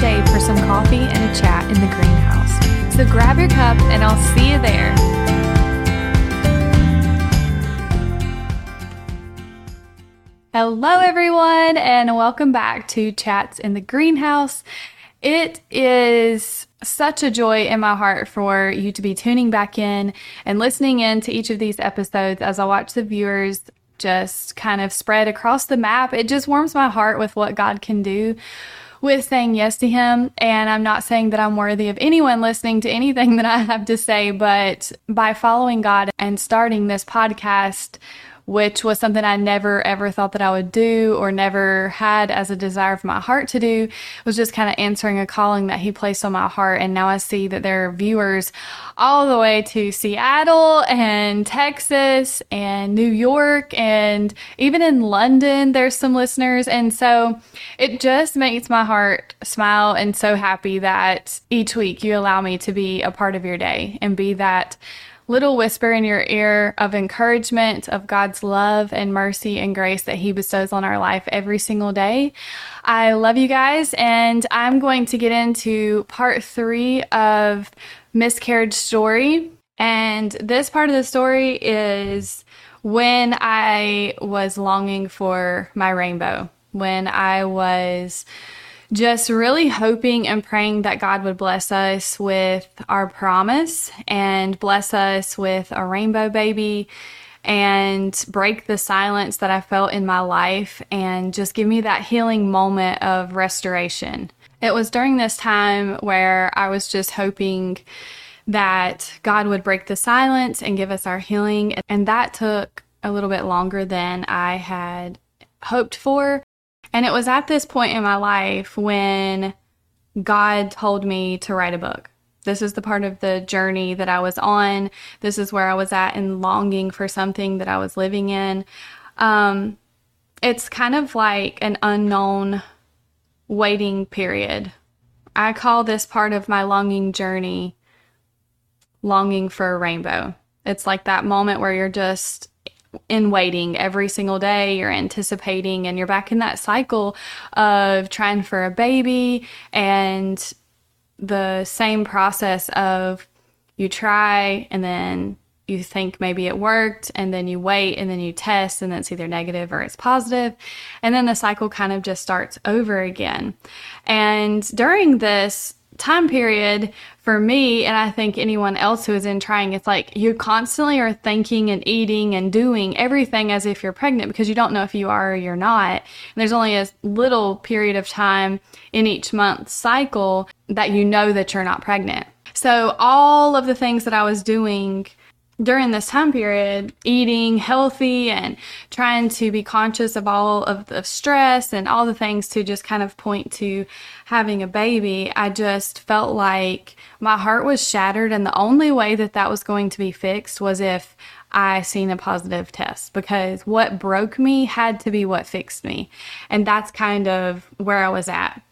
day for some coffee and a chat in the greenhouse. So grab your cup and I'll see you there. Hello, everyone, and welcome back to Chats in the Greenhouse. It is such a joy in my heart for you to be tuning back in and listening in to each of these episodes as I watch the viewers just kind of spread across the map. It just warms my heart with what God can do with saying yes to Him. And I'm not saying that I'm worthy of anyone listening to anything that I have to say, but by following God and starting this podcast, which was something I never ever thought that I would do or never had as a desire of my heart to do, was just kind of answering a calling that He placed on my heart. And now I see that there are viewers all the way to Seattle and Texas and New York and even in London, there's some listeners. And so it just makes my heart smile and so happy that each week you allow me to be a part of your day and be that little whisper in your ear of encouragement of God's love and mercy and grace that He bestows on our life every single day. I love you guys, and I'm going to get into part three of Miscarriage Story. And this part of the story is when I was longing for my rainbow, when I was just really hoping and praying that God would bless us with our promise and bless us with a rainbow baby and break the silence that I felt in my life and just give me that healing moment of restoration. It was during this time where I was just hoping that God would break the silence and give us our healing. And that took a little bit longer than I had hoped for. And it was at this point in my life when God told me to write a book. This is the part of the journey that I was on. This is where I was at in longing for something that I was living in. Um, it's kind of like an unknown waiting period. I call this part of my longing journey longing for a rainbow. It's like that moment where you're just in waiting every single day. You're anticipating, and you're back in that cycle of trying for a baby and the same process of you try and then you think maybe it worked and then you wait and then you test and it's either negative or it's positive and then the cycle kind of just starts over again and during this time period for me, and I think anyone else who is in trying, it's like you constantly are thinking and eating and doing everything as if you're pregnant because you don't know if you are or you're not. And there's only a little period of time in each month cycle that you know that you're not pregnant. So all of the things that I was doing during this time period, eating healthy and trying to be conscious of all of the stress and all the things to just kind of point to having a baby, I just felt like my heart was shattered. And the only way that that was going to be fixed was if I seen a positive test because what broke me had to be what fixed me. And that's kind of where I was at.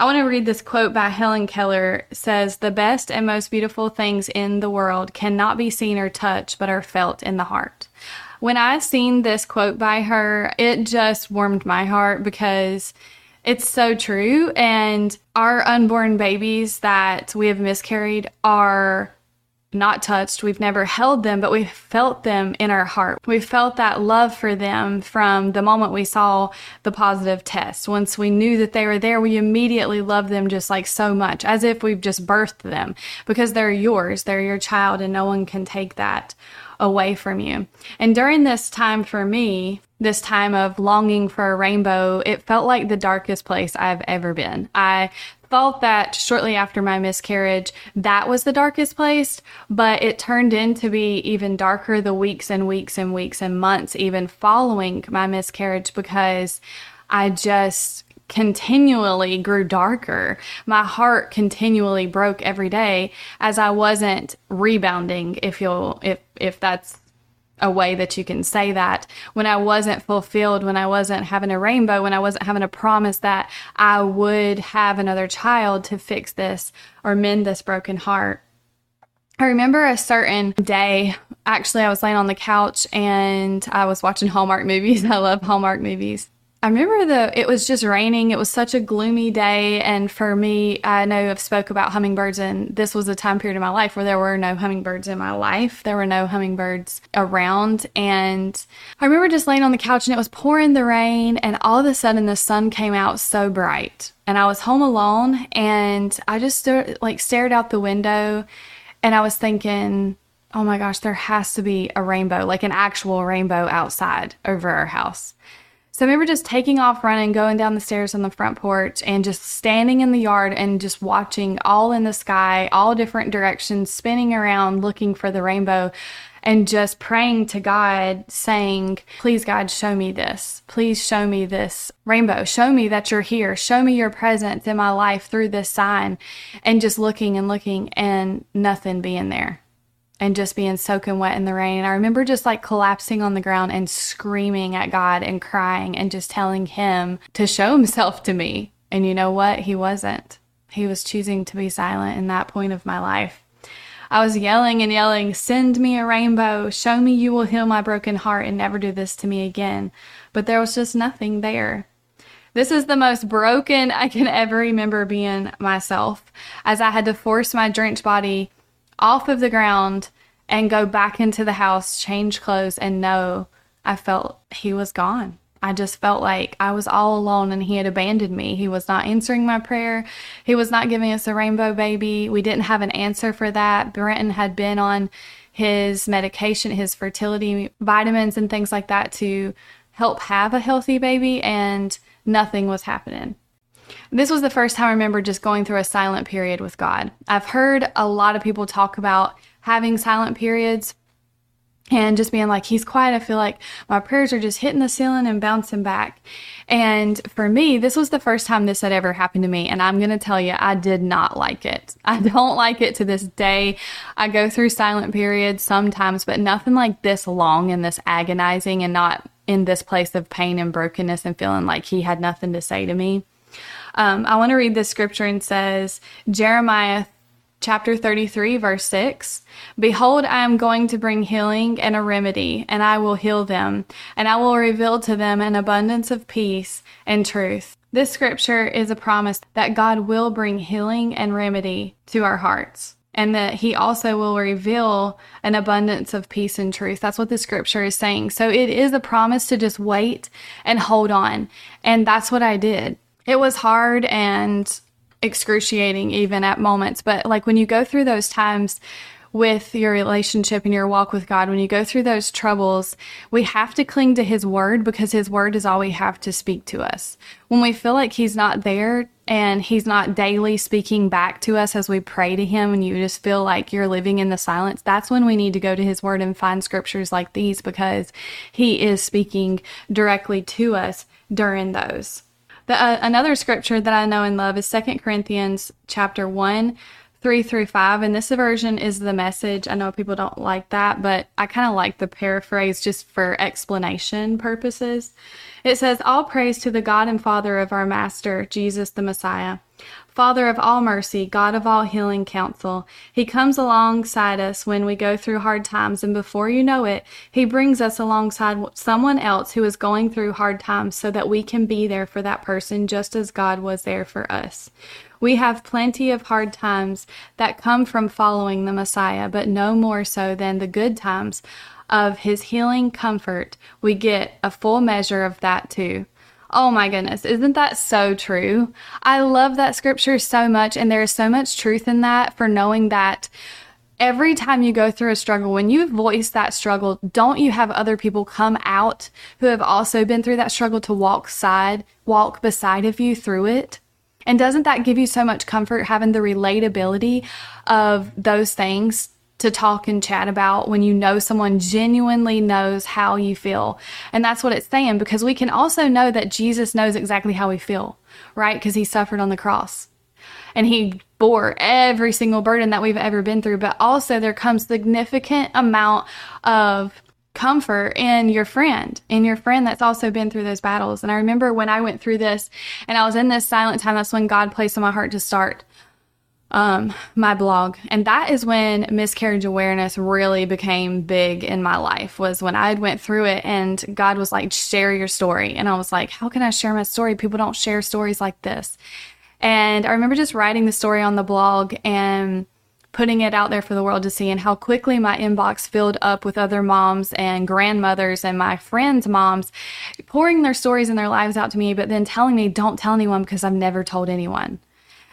I want to read this quote by Helen Keller it says the best and most beautiful things in the world cannot be seen or touched but are felt in the heart. When I seen this quote by her, it just warmed my heart because it's so true and our unborn babies that we have miscarried are not touched. We've never held them, but we felt them in our heart. We felt that love for them from the moment we saw the positive test. Once we knew that they were there, we immediately loved them just like so much, as if we've just birthed them because they're yours, they're your child, and no one can take that away from you. And during this time for me, this time of longing for a rainbow, it felt like the darkest place I've ever been. I thought that shortly after my miscarriage, that was the darkest place, but it turned into be even darker the weeks and weeks and weeks and months, even following my miscarriage, because I just continually grew darker. My heart continually broke every day as I wasn't rebounding, if you'll, if, if that's a way that you can say that when I wasn't fulfilled, when I wasn't having a rainbow, when I wasn't having a promise that I would have another child to fix this or mend this broken heart. I remember a certain day, actually, I was laying on the couch and I was watching Hallmark movies. I love Hallmark movies. I remember the it was just raining. It was such a gloomy day, and for me, I know I've spoke about hummingbirds, and this was a time period in my life where there were no hummingbirds in my life. There were no hummingbirds around, and I remember just laying on the couch, and it was pouring the rain, and all of a sudden the sun came out so bright, and I was home alone, and I just like stared out the window, and I was thinking, oh my gosh, there has to be a rainbow, like an actual rainbow outside over our house. So I remember just taking off running, going down the stairs on the front porch, and just standing in the yard and just watching all in the sky, all different directions, spinning around looking for the rainbow, and just praying to God, saying, Please, God, show me this. Please show me this rainbow. Show me that you're here. Show me your presence in my life through this sign. And just looking and looking, and nothing being there and just being soaking wet in the rain. And I remember just like collapsing on the ground and screaming at God and crying and just telling Him to show Himself to me. And you know what? He wasn't. He was choosing to be silent in that point of my life. I was yelling and yelling, Send me a rainbow. Show me you will heal my broken heart and never do this to me again. But there was just nothing there. This is the most broken I can ever remember being myself, as I had to force my drenched body off of the ground and go back into the house, change clothes, and know I felt he was gone. I just felt like I was all alone and he had abandoned me. He was not answering my prayer. He was not giving us a rainbow baby. We didn't have an answer for that. Brenton had been on his medication, his fertility vitamins, and things like that to help have a healthy baby, and nothing was happening. This was the first time I remember just going through a silent period with God. I've heard a lot of people talk about having silent periods and just being like, He's quiet. I feel like my prayers are just hitting the ceiling and bouncing back. And for me, this was the first time this had ever happened to me. And I'm going to tell you, I did not like it. I don't like it to this day. I go through silent periods sometimes, but nothing like this long and this agonizing and not in this place of pain and brokenness and feeling like He had nothing to say to me. Um, I want to read this scripture and says, Jeremiah chapter 33, verse 6 Behold, I am going to bring healing and a remedy, and I will heal them, and I will reveal to them an abundance of peace and truth. This scripture is a promise that God will bring healing and remedy to our hearts. And that he also will reveal an abundance of peace and truth. That's what the scripture is saying. So it is a promise to just wait and hold on. And that's what I did it was hard and excruciating even at moments. But like when you go through those times with your relationship and your walk with God, when you go through those troubles, we have to cling to His Word because His Word is all we have to speak to us. When we feel like He's not there and He's not daily speaking back to us as we pray to Him and you just feel like you're living in the silence, that's when we need to go to His Word and find scriptures like these because He is speaking directly to us during those. The, uh, another scripture that I know and love is Second Corinthians chapter 1, 3 through 5. And this version is the message. I know people don't like that, but I kind of like the paraphrase just for explanation purposes. It says, All praise to the God and Father of our Master, Jesus the Messiah Father of all mercy, God of all healing counsel. He comes alongside us when we go through hard times, and before you know it, He brings us alongside someone else who is going through hard times so that we can be there for that person just as God was there for us. We have plenty of hard times that come from following the Messiah, but no more so than the good times of His healing comfort. We get a full measure of that too. Oh my goodness, isn't that so true? I love that scripture so much, and there is so much truth in that for knowing that every time you go through a struggle, when you voice that struggle, don't you have other people come out who have also been through that struggle to walk side, walk beside of you through it? And doesn't that give you so much comfort having the relatability of those things to talk and chat about when you know someone genuinely knows how you feel. And that's what it's saying because we can also know that Jesus knows exactly how we feel, right? Because he suffered on the cross and he bore every single burden that we've ever been through. But also, there comes significant amount of comfort in your friend, in your friend that's also been through those battles. And I remember when I went through this and I was in this silent time, that's when God placed on my heart to start um, my blog. And that is when miscarriage awareness really became big in my life was when I went through it and God was like, share your story. And I was like, how can I share my story? People don't share stories like this. And I remember just writing the story on the blog and putting it out there for the world to see and how quickly my inbox filled up with other moms and grandmothers and my friends' moms pouring their stories and their lives out to me, but then telling me, don't tell anyone because I've never told anyone.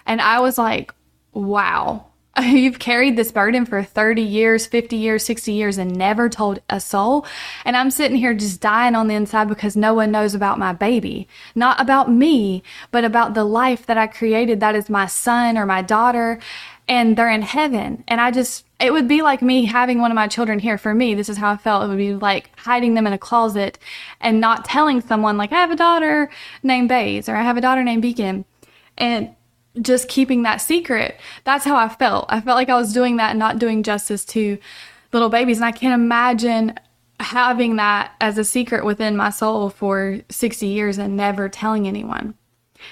And I was like, wow, you've carried this burden for 30 years, 50 years, 60 years, and never told a soul. And I'm sitting here just dying on the inside because no one knows about my baby. Not about me, but about the life that I created that is my son or my daughter. And they're in heaven. And I just, it would be like me having one of my children here for me. This is how I felt. It would be like hiding them in a closet and not telling someone, like, I have a daughter named Bays or I have a daughter named Beacon. And just keeping that secret. That's how I felt. I felt like I was doing that and not doing justice to little babies. And I can't imagine having that as a secret within my soul for 60 years and never telling anyone.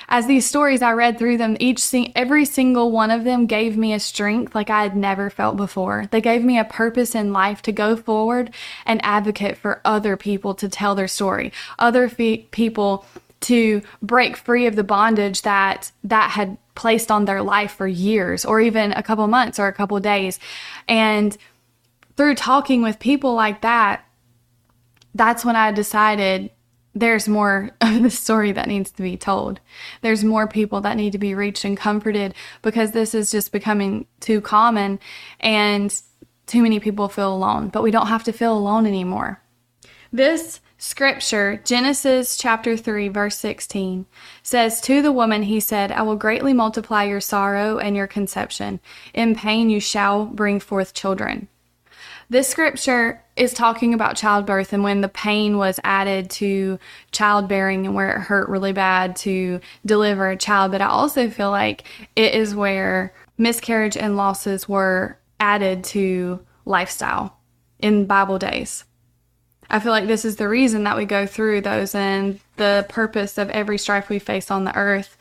As these stories, I read through them, each every single one of them gave me a strength like I had never felt before. They gave me a purpose in life to go forward and advocate for other people to tell their story, other fe- people to break free of the bondage that that had placed on their life for years or even a couple months or a couple days. And through talking with people like that, that's when I decided there's more of the story that needs to be told. There's more people that need to be reached and comforted because this is just becoming too common and too many people feel alone. But we don't have to feel alone anymore. This Scripture, Genesis chapter 3, verse 16, says, To the woman he said, I will greatly multiply your sorrow and your conception. In pain you shall bring forth children. This scripture is talking about childbirth and when the pain was added to childbearing and where it hurt really bad to deliver a child. But I also feel like it is where miscarriage and losses were added to lifestyle in Bible days. I feel like this is the reason that we go through those and the purpose of every strife we face on the earth.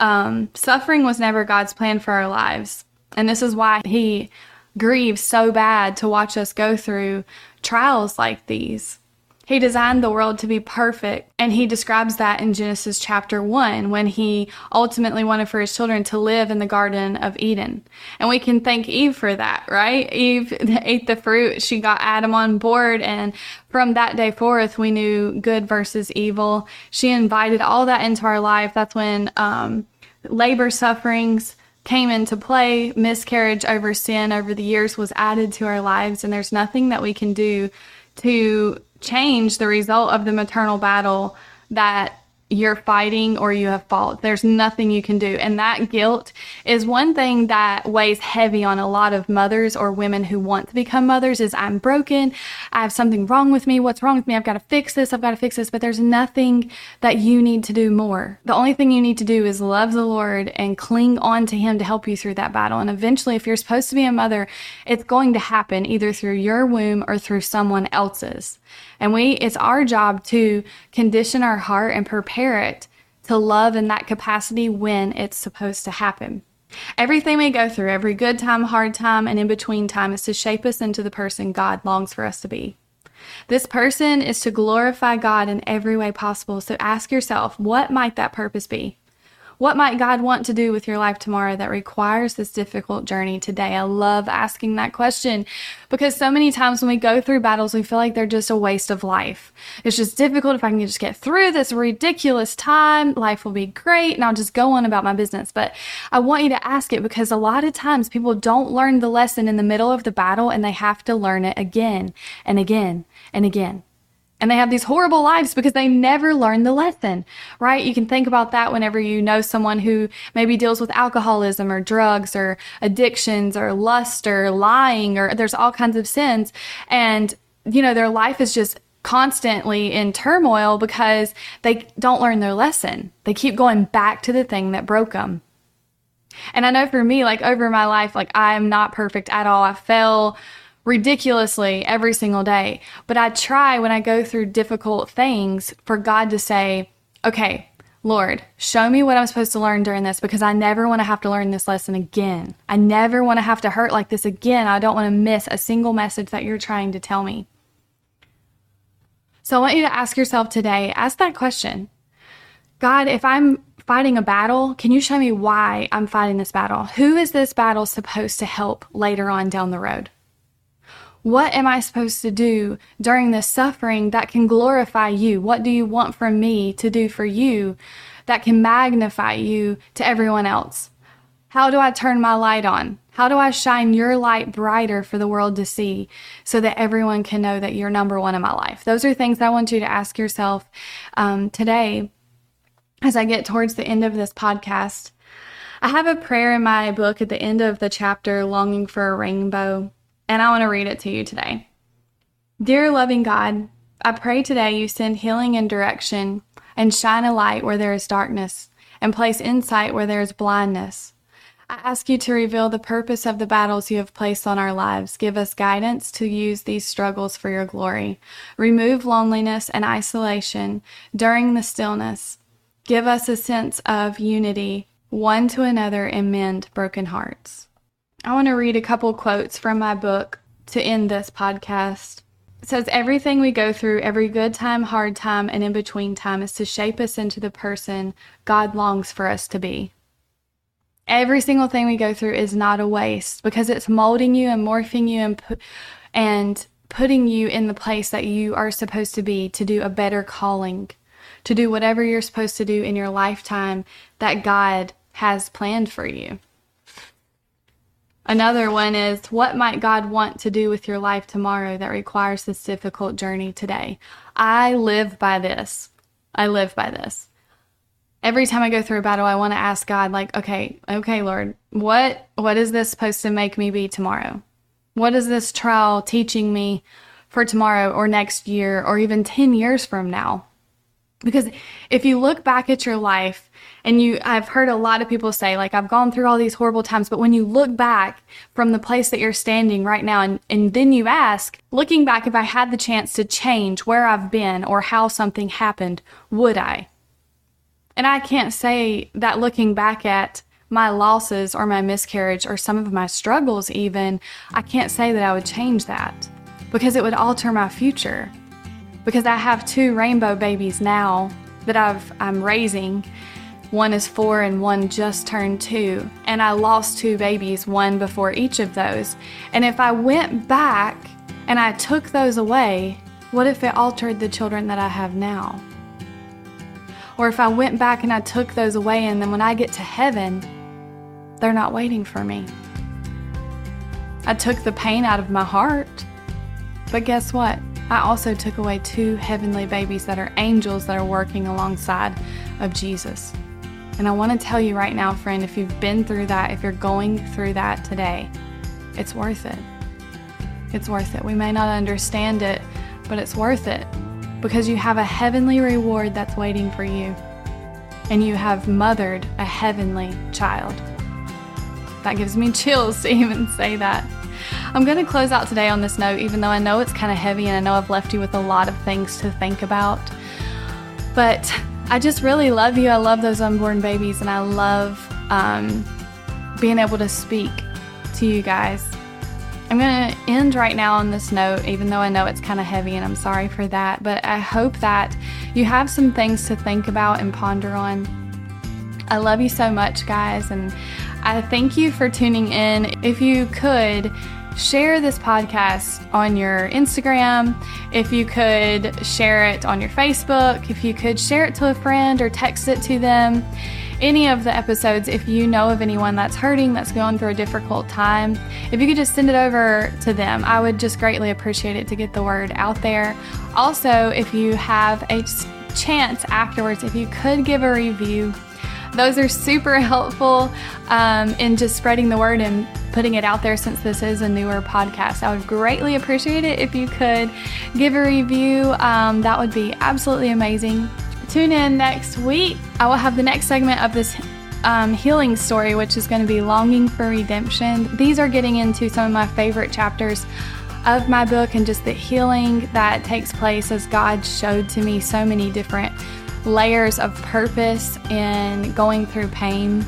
Um, suffering was never God's plan for our lives. And this is why He grieves so bad to watch us go through trials like these. He designed the world to be perfect, and he describes that in Genesis chapter 1 when he ultimately wanted for his children to live in the Garden of Eden. And we can thank Eve for that, right? Eve ate the fruit, she got Adam on board, and from that day forth, we knew good versus evil. She invited all that into our life. That's when um, labor sufferings, came into play, miscarriage over sin over the years was added to our lives, and there's nothing that we can do to change the result of the maternal battle that you're fighting or you have fought. There's nothing you can do. And that guilt is one thing that weighs heavy on a lot of mothers or women who want to become mothers is I'm broken. I have something wrong with me. What's wrong with me? I've got to fix this. I've got to fix this. But there's nothing that you need to do more. The only thing you need to do is love the Lord and cling on to him to help you through that battle. And eventually, if you're supposed to be a mother, it's going to happen either through your womb or through someone else's. And we, it's our job to condition our heart and prepare it to love in that capacity when it's supposed to happen. Everything we go through, every good time, hard time, and in between time is to shape us into the person God longs for us to be. This person is to glorify God in every way possible. So ask yourself, what might that purpose be? What might God want to do with your life tomorrow that requires this difficult journey today? I love asking that question because so many times when we go through battles, we feel like they're just a waste of life. It's just difficult. If I can just get through this ridiculous time, life will be great and I'll just go on about my business. But I want you to ask it because a lot of times people don't learn the lesson in the middle of the battle and they have to learn it again and again and again and they have these horrible lives because they never learn the lesson, right? You can think about that whenever you know someone who maybe deals with alcoholism or drugs or addictions or lust or lying or there's all kinds of sins. And, you know, their life is just constantly in turmoil because they don't learn their lesson. They keep going back to the thing that broke them. And I know for me, like over my life, like I'm not perfect at all. I fell ridiculously every single day. But I try when I go through difficult things for God to say, okay, Lord, show me what I'm supposed to learn during this because I never want to have to learn this lesson again. I never want to have to hurt like this again. I don't want to miss a single message that you're trying to tell me. So I want you to ask yourself today, ask that question God, if I'm fighting a battle, can you show me why I'm fighting this battle? Who is this battle supposed to help later on down the road? What am I supposed to do during this suffering that can glorify you? What do you want from me to do for you that can magnify you to everyone else? How do I turn my light on? How do I shine your light brighter for the world to see so that everyone can know that you're number one in my life? Those are things I want you to ask yourself um, today as I get towards the end of this podcast. I have a prayer in my book at the end of the chapter, Longing for a Rainbow and I want to read it to you today. Dear loving God, I pray today you send healing and direction and shine a light where there is darkness and place insight where there is blindness. I ask you to reveal the purpose of the battles you have placed on our lives. Give us guidance to use these struggles for your glory. Remove loneliness and isolation during the stillness. Give us a sense of unity, one to another, and mend broken hearts. I want to read a couple quotes from my book to end this podcast. It says, Everything we go through, every good time, hard time, and in between time, is to shape us into the person God longs for us to be. Every single thing we go through is not a waste because it's molding you and morphing you and, pu- and putting you in the place that you are supposed to be to do a better calling, to do whatever you're supposed to do in your lifetime that God has planned for you. Another one is what might God want to do with your life tomorrow that requires this difficult journey today? I live by this. I live by this. Every time I go through a battle, I want to ask God like, okay, okay, Lord, what what is this supposed to make me be tomorrow? What is this trial teaching me for tomorrow or next year or even 10 years from now? Because if you look back at your life and you, I've heard a lot of people say, like, I've gone through all these horrible times, but when you look back from the place that you're standing right now and, and then you ask, looking back, if I had the chance to change where I've been or how something happened, would I? And I can't say that looking back at my losses or my miscarriage or some of my struggles, even, I can't say that I would change that because it would alter my future because I have two rainbow babies now that I've, I'm raising. One is four and one just turned two. And I lost two babies, one before each of those. And if I went back and I took those away, what if it altered the children that I have now? Or if I went back and I took those away, and then when I get to heaven, they're not waiting for me. I took the pain out of my heart. But guess what? I also took away two heavenly babies that are angels that are working alongside of Jesus. And I want to tell you right now, friend, if you've been through that, if you're going through that today, it's worth it. It's worth it. We may not understand it, but it's worth it because you have a heavenly reward that's waiting for you. And you have mothered a heavenly child. That gives me chills to even say that. I'm going to close out today on this note, even though I know it's kind of heavy and I know I've left you with a lot of things to think about. But I just really love you. I love those unborn babies, and I love um, being able to speak to you guys. I'm going to end right now on this note, even though I know it's kind of heavy and I'm sorry for that. But I hope that you have some things to think about and ponder on. I love you so much, guys, and I thank you for tuning in. If you could, share this podcast on your Instagram, if you could share it on your Facebook, if you could share it to a friend or text it to them. Any of the episodes, if you know of anyone that's hurting, that's going through a difficult time, if you could just send it over to them, I would just greatly appreciate it to get the word out there. Also, if you have a chance afterwards, if you could give a review, those are super helpful um, in just spreading the word and putting it out there since this is a newer podcast. I would greatly appreciate it if you could give a review. Um, that would be absolutely amazing. Tune in next week. I will have the next segment of this um, healing story, which is going to be Longing for Redemption. These are getting into some of my favorite chapters of my book and just the healing that takes place as God showed to me so many different layers of purpose in going through pain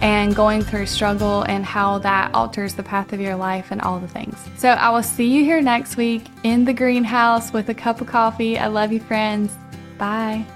and going through struggle and how that alters the path of your life and all the things. So I will see you here next week in the greenhouse with a cup of coffee. I love you, friends. Bye.